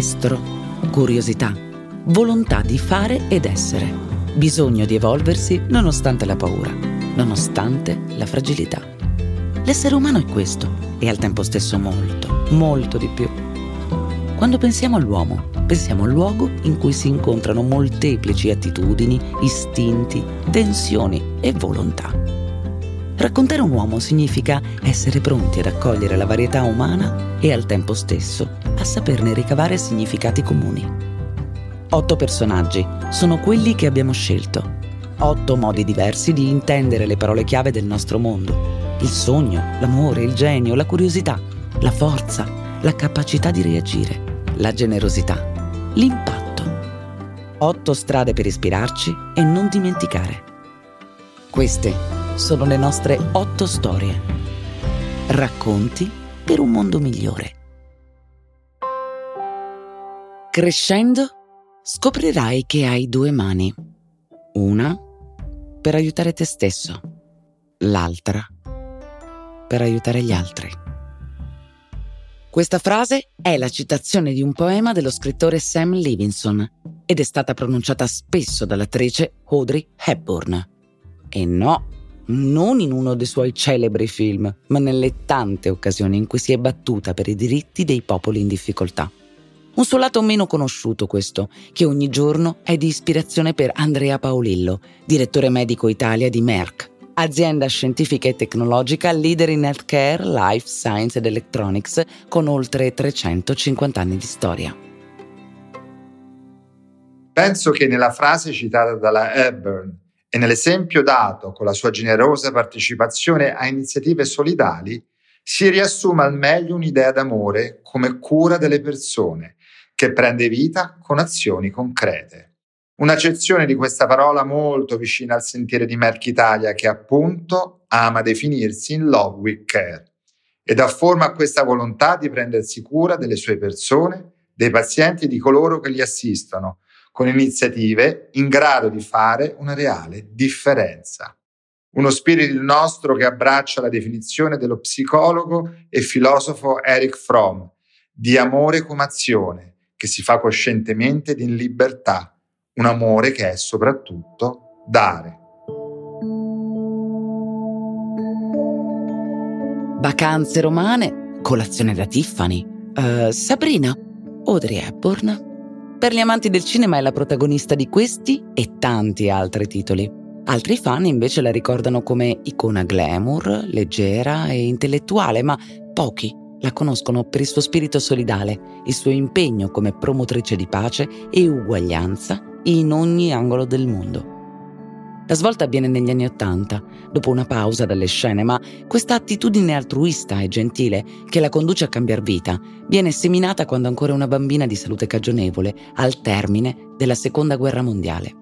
estro, curiosità, volontà di fare ed essere, bisogno di evolversi nonostante la paura, nonostante la fragilità. L'essere umano è questo e al tempo stesso molto, molto di più. Quando pensiamo all'uomo, pensiamo al luogo in cui si incontrano molteplici attitudini, istinti, tensioni e volontà. Raccontare un uomo significa essere pronti ad accogliere la varietà umana e al tempo stesso a saperne ricavare significati comuni. Otto personaggi sono quelli che abbiamo scelto. Otto modi diversi di intendere le parole chiave del nostro mondo. Il sogno, l'amore, il genio, la curiosità, la forza, la capacità di reagire, la generosità, l'impatto. Otto strade per ispirarci e non dimenticare. Queste sono le nostre otto storie. Racconti per un mondo migliore. Crescendo, scoprirai che hai due mani. Una per aiutare te stesso, l'altra per aiutare gli altri. Questa frase è la citazione di un poema dello scrittore Sam Levinson ed è stata pronunciata spesso dall'attrice Audrey Hepburn. E no, non in uno dei suoi celebri film, ma nelle tante occasioni in cui si è battuta per i diritti dei popoli in difficoltà. Un suo lato meno conosciuto questo, che ogni giorno è di ispirazione per Andrea Paolillo, direttore medico Italia di Merck, azienda scientifica e tecnologica leader in healthcare, life science ed electronics con oltre 350 anni di storia. Penso che nella frase citata dalla Hepburn e nell'esempio dato con la sua generosa partecipazione a iniziative solidali si riassuma al meglio un'idea d'amore come cura delle persone che prende vita con azioni concrete. Un'accezione di questa parola molto vicina al sentiero di Merck Italia che appunto ama definirsi in love with care e dà forma a questa volontà di prendersi cura delle sue persone, dei pazienti e di coloro che li assistono, con iniziative in grado di fare una reale differenza. Uno spirito nostro che abbraccia la definizione dello psicologo e filosofo Eric Fromm di amore come azione che si fa coscientemente ed in libertà un amore che è soprattutto dare. Vacanze romane, colazione da Tiffany, uh, Sabrina, Audrey Hepburn. Per gli amanti del cinema è la protagonista di questi e tanti altri titoli. Altri fan invece la ricordano come icona glamour, leggera e intellettuale, ma pochi la conoscono per il suo spirito solidale, il suo impegno come promotrice di pace e uguaglianza in ogni angolo del mondo. La svolta avviene negli anni Ottanta, dopo una pausa dalle scene, ma questa attitudine altruista e gentile che la conduce a cambiare vita viene seminata quando ancora una bambina di salute cagionevole, al termine della Seconda Guerra Mondiale.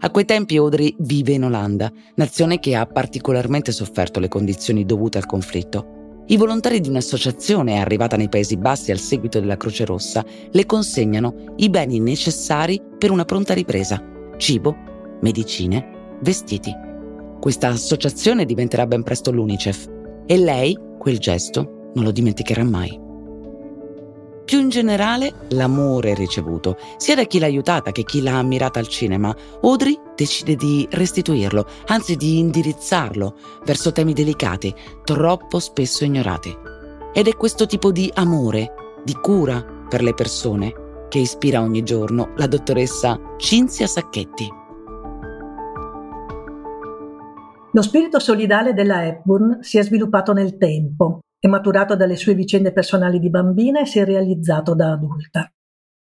A quei tempi Audrey vive in Olanda, nazione che ha particolarmente sofferto le condizioni dovute al conflitto. I volontari di un'associazione arrivata nei Paesi Bassi al seguito della Croce Rossa le consegnano i beni necessari per una pronta ripresa, cibo, medicine, vestiti. Questa associazione diventerà ben presto l'UNICEF e lei quel gesto non lo dimenticherà mai. Più in generale, l'amore ricevuto, sia da chi l'ha aiutata che chi l'ha ammirata al cinema, Audrey decide di restituirlo, anzi di indirizzarlo verso temi delicati, troppo spesso ignorati. Ed è questo tipo di amore, di cura per le persone, che ispira ogni giorno la dottoressa Cinzia Sacchetti. Lo spirito solidale della Hepburn si è sviluppato nel tempo è maturato dalle sue vicende personali di bambina e si è realizzato da adulta.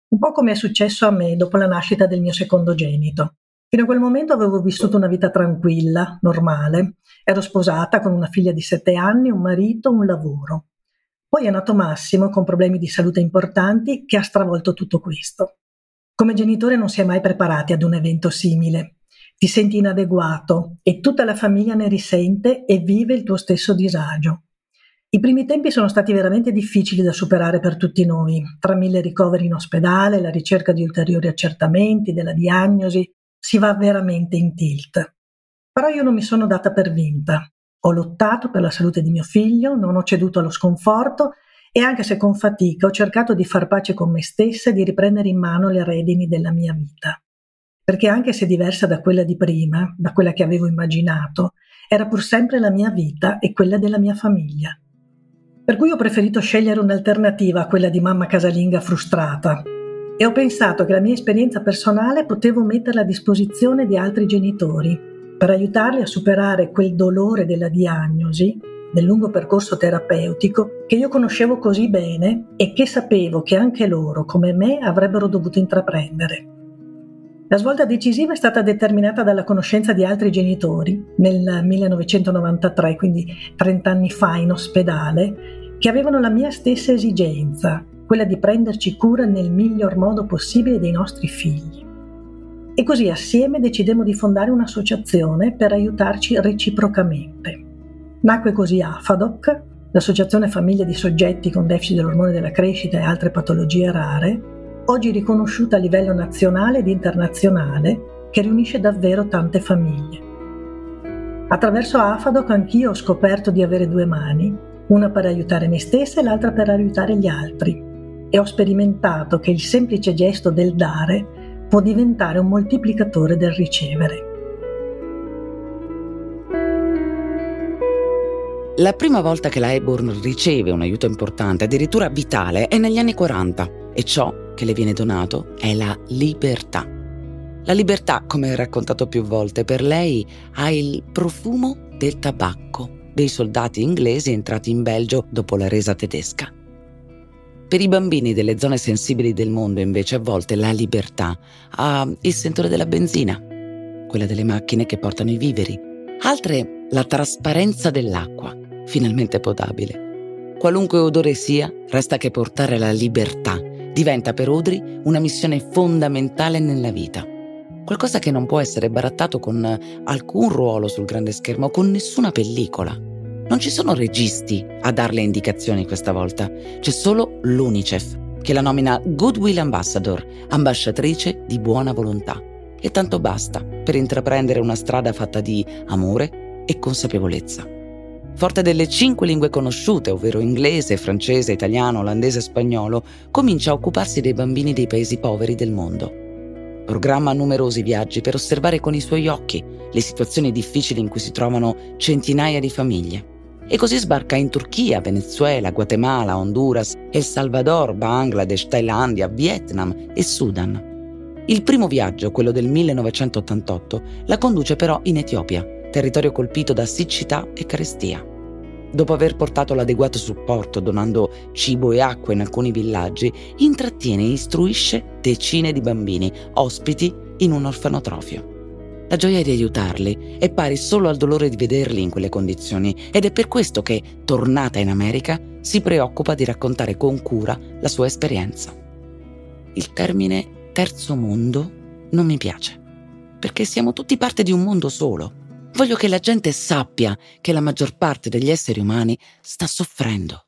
Un po' come è successo a me dopo la nascita del mio secondogenito. Fino a quel momento avevo vissuto una vita tranquilla, normale. Ero sposata con una figlia di sette anni, un marito, un lavoro. Poi è nato Massimo con problemi di salute importanti che ha stravolto tutto questo. Come genitore non si è mai preparati ad un evento simile. Ti senti inadeguato e tutta la famiglia ne risente e vive il tuo stesso disagio. I primi tempi sono stati veramente difficili da superare per tutti noi, tra mille ricoveri in ospedale, la ricerca di ulteriori accertamenti, della diagnosi, si va veramente in tilt. Però io non mi sono data per vinta. Ho lottato per la salute di mio figlio, non ho ceduto allo sconforto e anche se con fatica ho cercato di far pace con me stessa e di riprendere in mano le redini della mia vita. Perché anche se diversa da quella di prima, da quella che avevo immaginato, era pur sempre la mia vita e quella della mia famiglia. Per cui ho preferito scegliere un'alternativa a quella di mamma casalinga frustrata e ho pensato che la mia esperienza personale potevo metterla a disposizione di altri genitori per aiutarli a superare quel dolore della diagnosi del lungo percorso terapeutico che io conoscevo così bene e che sapevo che anche loro, come me, avrebbero dovuto intraprendere. La svolta decisiva è stata determinata dalla conoscenza di altri genitori nel 1993, quindi 30 anni fa in ospedale, che avevano la mia stessa esigenza, quella di prenderci cura nel miglior modo possibile dei nostri figli. E così assieme decidemmo di fondare un'associazione per aiutarci reciprocamente. Nacque così AFADOC, l'Associazione Famiglie di Soggetti con Deficit dell'ormone della crescita e altre patologie rare, oggi riconosciuta a livello nazionale ed internazionale, che riunisce davvero tante famiglie. Attraverso AFADOC anch'io ho scoperto di avere due mani, una per aiutare me stessa e l'altra per aiutare gli altri, e ho sperimentato che il semplice gesto del dare può diventare un moltiplicatore del ricevere. La prima volta che la Eborn riceve un aiuto importante, addirittura vitale, è negli anni 40 e ciò che le viene donato è la libertà. La libertà, come raccontato più volte, per lei ha il profumo del tabacco dei soldati inglesi entrati in Belgio dopo la resa tedesca. Per i bambini delle zone sensibili del mondo, invece, a volte la libertà ha il sentore della benzina, quella delle macchine che portano i viveri, altre la trasparenza dell'acqua finalmente potabile. Qualunque odore sia, resta che portare la libertà diventa per Audrey una missione fondamentale nella vita. Qualcosa che non può essere barattato con alcun ruolo sul grande schermo, con nessuna pellicola. Non ci sono registi a darle indicazioni questa volta, c'è solo l'UNICEF, che la nomina Goodwill Ambassador, ambasciatrice di buona volontà. E tanto basta per intraprendere una strada fatta di amore e consapevolezza. Forte delle cinque lingue conosciute, ovvero inglese, francese, italiano, olandese e spagnolo, comincia a occuparsi dei bambini dei paesi poveri del mondo. Programma numerosi viaggi per osservare con i suoi occhi le situazioni difficili in cui si trovano centinaia di famiglie. E così sbarca in Turchia, Venezuela, Guatemala, Honduras, El Salvador, Bangladesh, Thailandia, Vietnam e Sudan. Il primo viaggio, quello del 1988, la conduce però in Etiopia, territorio colpito da siccità e carestia. Dopo aver portato l'adeguato supporto donando cibo e acqua in alcuni villaggi, intrattiene e istruisce decine di bambini ospiti in un orfanotrofio. La gioia di aiutarli è pari solo al dolore di vederli in quelle condizioni ed è per questo che, tornata in America, si preoccupa di raccontare con cura la sua esperienza. Il termine terzo mondo non mi piace, perché siamo tutti parte di un mondo solo Voglio che la gente sappia che la maggior parte degli esseri umani sta soffrendo.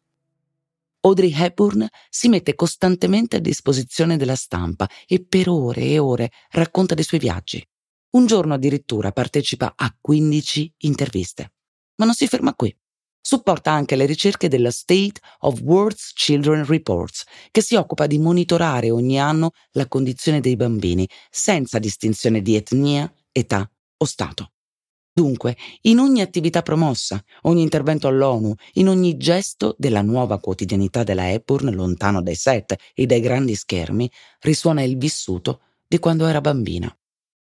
Audrey Hepburn si mette costantemente a disposizione della stampa e per ore e ore racconta dei suoi viaggi. Un giorno addirittura partecipa a 15 interviste. Ma non si ferma qui. Supporta anche le ricerche della State of World's Children Reports, che si occupa di monitorare ogni anno la condizione dei bambini, senza distinzione di etnia, età o stato. Dunque, in ogni attività promossa, ogni intervento all'ONU, in ogni gesto della nuova quotidianità della Hepburn lontano dai set e dai grandi schermi, risuona il vissuto di quando era bambina.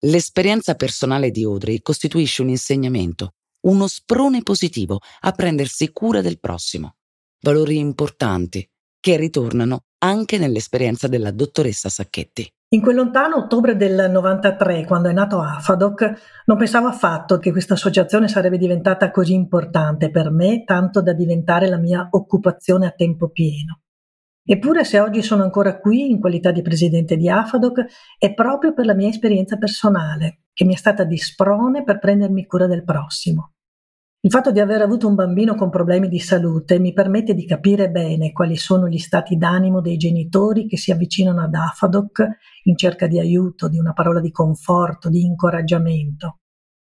L'esperienza personale di Audrey costituisce un insegnamento, uno sprone positivo a prendersi cura del prossimo. Valori importanti che ritornano anche nell'esperienza della dottoressa Sacchetti. In quel lontano ottobre del 93, quando è nato AFADOC, non pensavo affatto che questa associazione sarebbe diventata così importante per me, tanto da diventare la mia occupazione a tempo pieno. Eppure se oggi sono ancora qui in qualità di presidente di AFADOC è proprio per la mia esperienza personale, che mi è stata di sprone per prendermi cura del prossimo. Il fatto di aver avuto un bambino con problemi di salute mi permette di capire bene quali sono gli stati d'animo dei genitori che si avvicinano ad AFADOC in cerca di aiuto, di una parola di conforto, di incoraggiamento.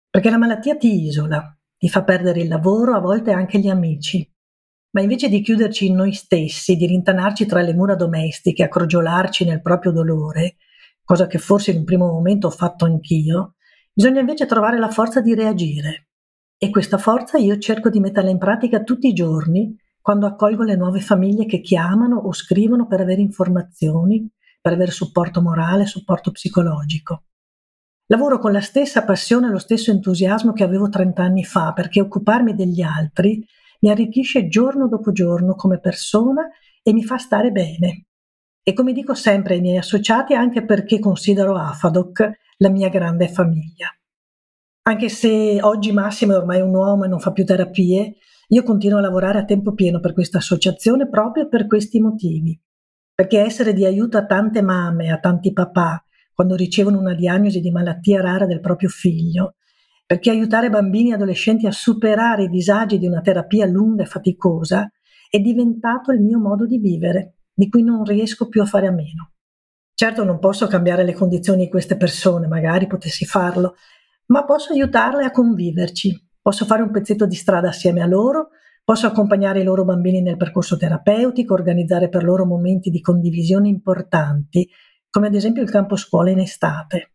Perché la malattia ti isola, ti fa perdere il lavoro, a volte anche gli amici. Ma invece di chiuderci in noi stessi, di rintanarci tra le mura domestiche, a crogiolarci nel proprio dolore, cosa che forse in un primo momento ho fatto anch'io, bisogna invece trovare la forza di reagire. E questa forza io cerco di metterla in pratica tutti i giorni quando accolgo le nuove famiglie che chiamano o scrivono per avere informazioni, per avere supporto morale, supporto psicologico. Lavoro con la stessa passione e lo stesso entusiasmo che avevo 30 anni fa, perché occuparmi degli altri mi arricchisce giorno dopo giorno come persona e mi fa stare bene. E come dico sempre ai miei associati, anche perché considero Afadoc la mia grande famiglia. Anche se oggi Massimo è ormai un uomo e non fa più terapie, io continuo a lavorare a tempo pieno per questa associazione proprio per questi motivi. Perché essere di aiuto a tante mamme, a tanti papà, quando ricevono una diagnosi di malattia rara del proprio figlio, perché aiutare bambini e adolescenti a superare i disagi di una terapia lunga e faticosa è diventato il mio modo di vivere, di cui non riesco più a fare a meno. Certo non posso cambiare le condizioni di queste persone, magari potessi farlo, ma posso aiutarle a conviverci, posso fare un pezzetto di strada assieme a loro, posso accompagnare i loro bambini nel percorso terapeutico, organizzare per loro momenti di condivisione importanti, come ad esempio il campo scuola in estate.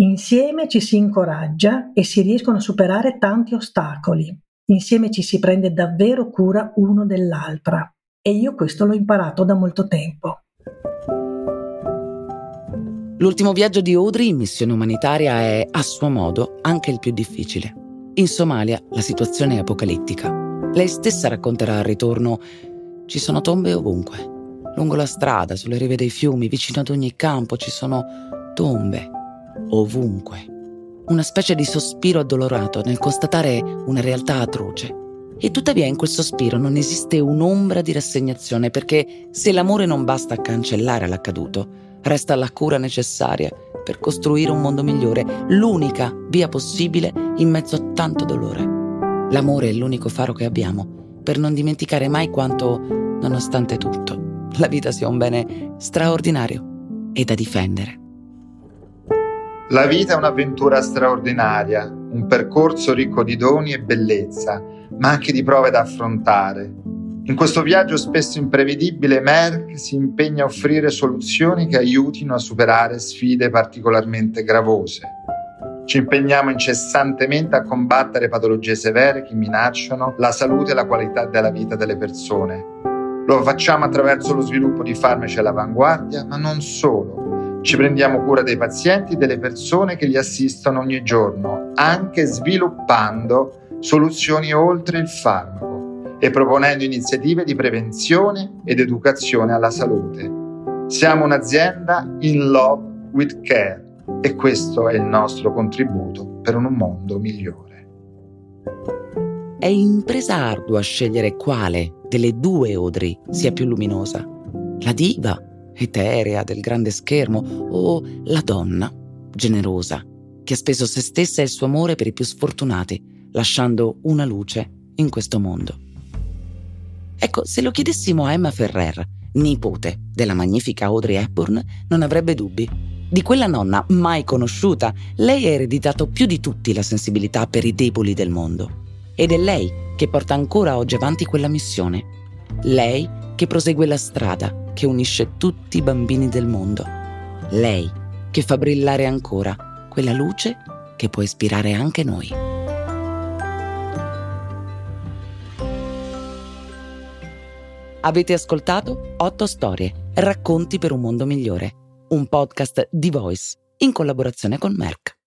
Insieme ci si incoraggia e si riescono a superare tanti ostacoli. Insieme ci si prende davvero cura uno dell'altra. E io questo l'ho imparato da molto tempo. L'ultimo viaggio di Audrey in missione umanitaria è, a suo modo, anche il più difficile. In Somalia la situazione è apocalittica. Lei stessa racconterà al ritorno: ci sono tombe ovunque. Lungo la strada, sulle rive dei fiumi, vicino ad ogni campo ci sono tombe ovunque. Una specie di sospiro addolorato nel constatare una realtà atroce. E tuttavia in quel sospiro non esiste un'ombra di rassegnazione perché se l'amore non basta a cancellare l'accaduto, resta la cura necessaria per costruire un mondo migliore, l'unica via possibile in mezzo a tanto dolore. L'amore è l'unico faro che abbiamo per non dimenticare mai quanto, nonostante tutto, la vita sia un bene straordinario e da difendere. La vita è un'avventura straordinaria, un percorso ricco di doni e bellezza, ma anche di prove da affrontare. In questo viaggio spesso imprevedibile Merck si impegna a offrire soluzioni che aiutino a superare sfide particolarmente gravose. Ci impegniamo incessantemente a combattere patologie severe che minacciano la salute e la qualità della vita delle persone. Lo facciamo attraverso lo sviluppo di farmaci all'avanguardia, ma non solo ci prendiamo cura dei pazienti e delle persone che li assistono ogni giorno, anche sviluppando soluzioni oltre il farmaco e proponendo iniziative di prevenzione ed educazione alla salute. Siamo un'azienda in love with care e questo è il nostro contributo per un mondo migliore. È impresa ardua scegliere quale delle due Audrey sia più luminosa, la diva eterea del grande schermo o la donna, generosa, che ha speso se stessa e il suo amore per i più sfortunati, lasciando una luce in questo mondo. Ecco, se lo chiedessimo a Emma Ferrer, nipote della magnifica Audrey Hepburn, non avrebbe dubbi. Di quella nonna mai conosciuta, lei ha ereditato più di tutti la sensibilità per i deboli del mondo. Ed è lei che porta ancora oggi avanti quella missione. Lei che prosegue la strada che unisce tutti i bambini del mondo. Lei che fa brillare ancora quella luce che può ispirare anche noi. Avete ascoltato Otto Storie, racconti per un mondo migliore, un podcast di Voice in collaborazione con Merck.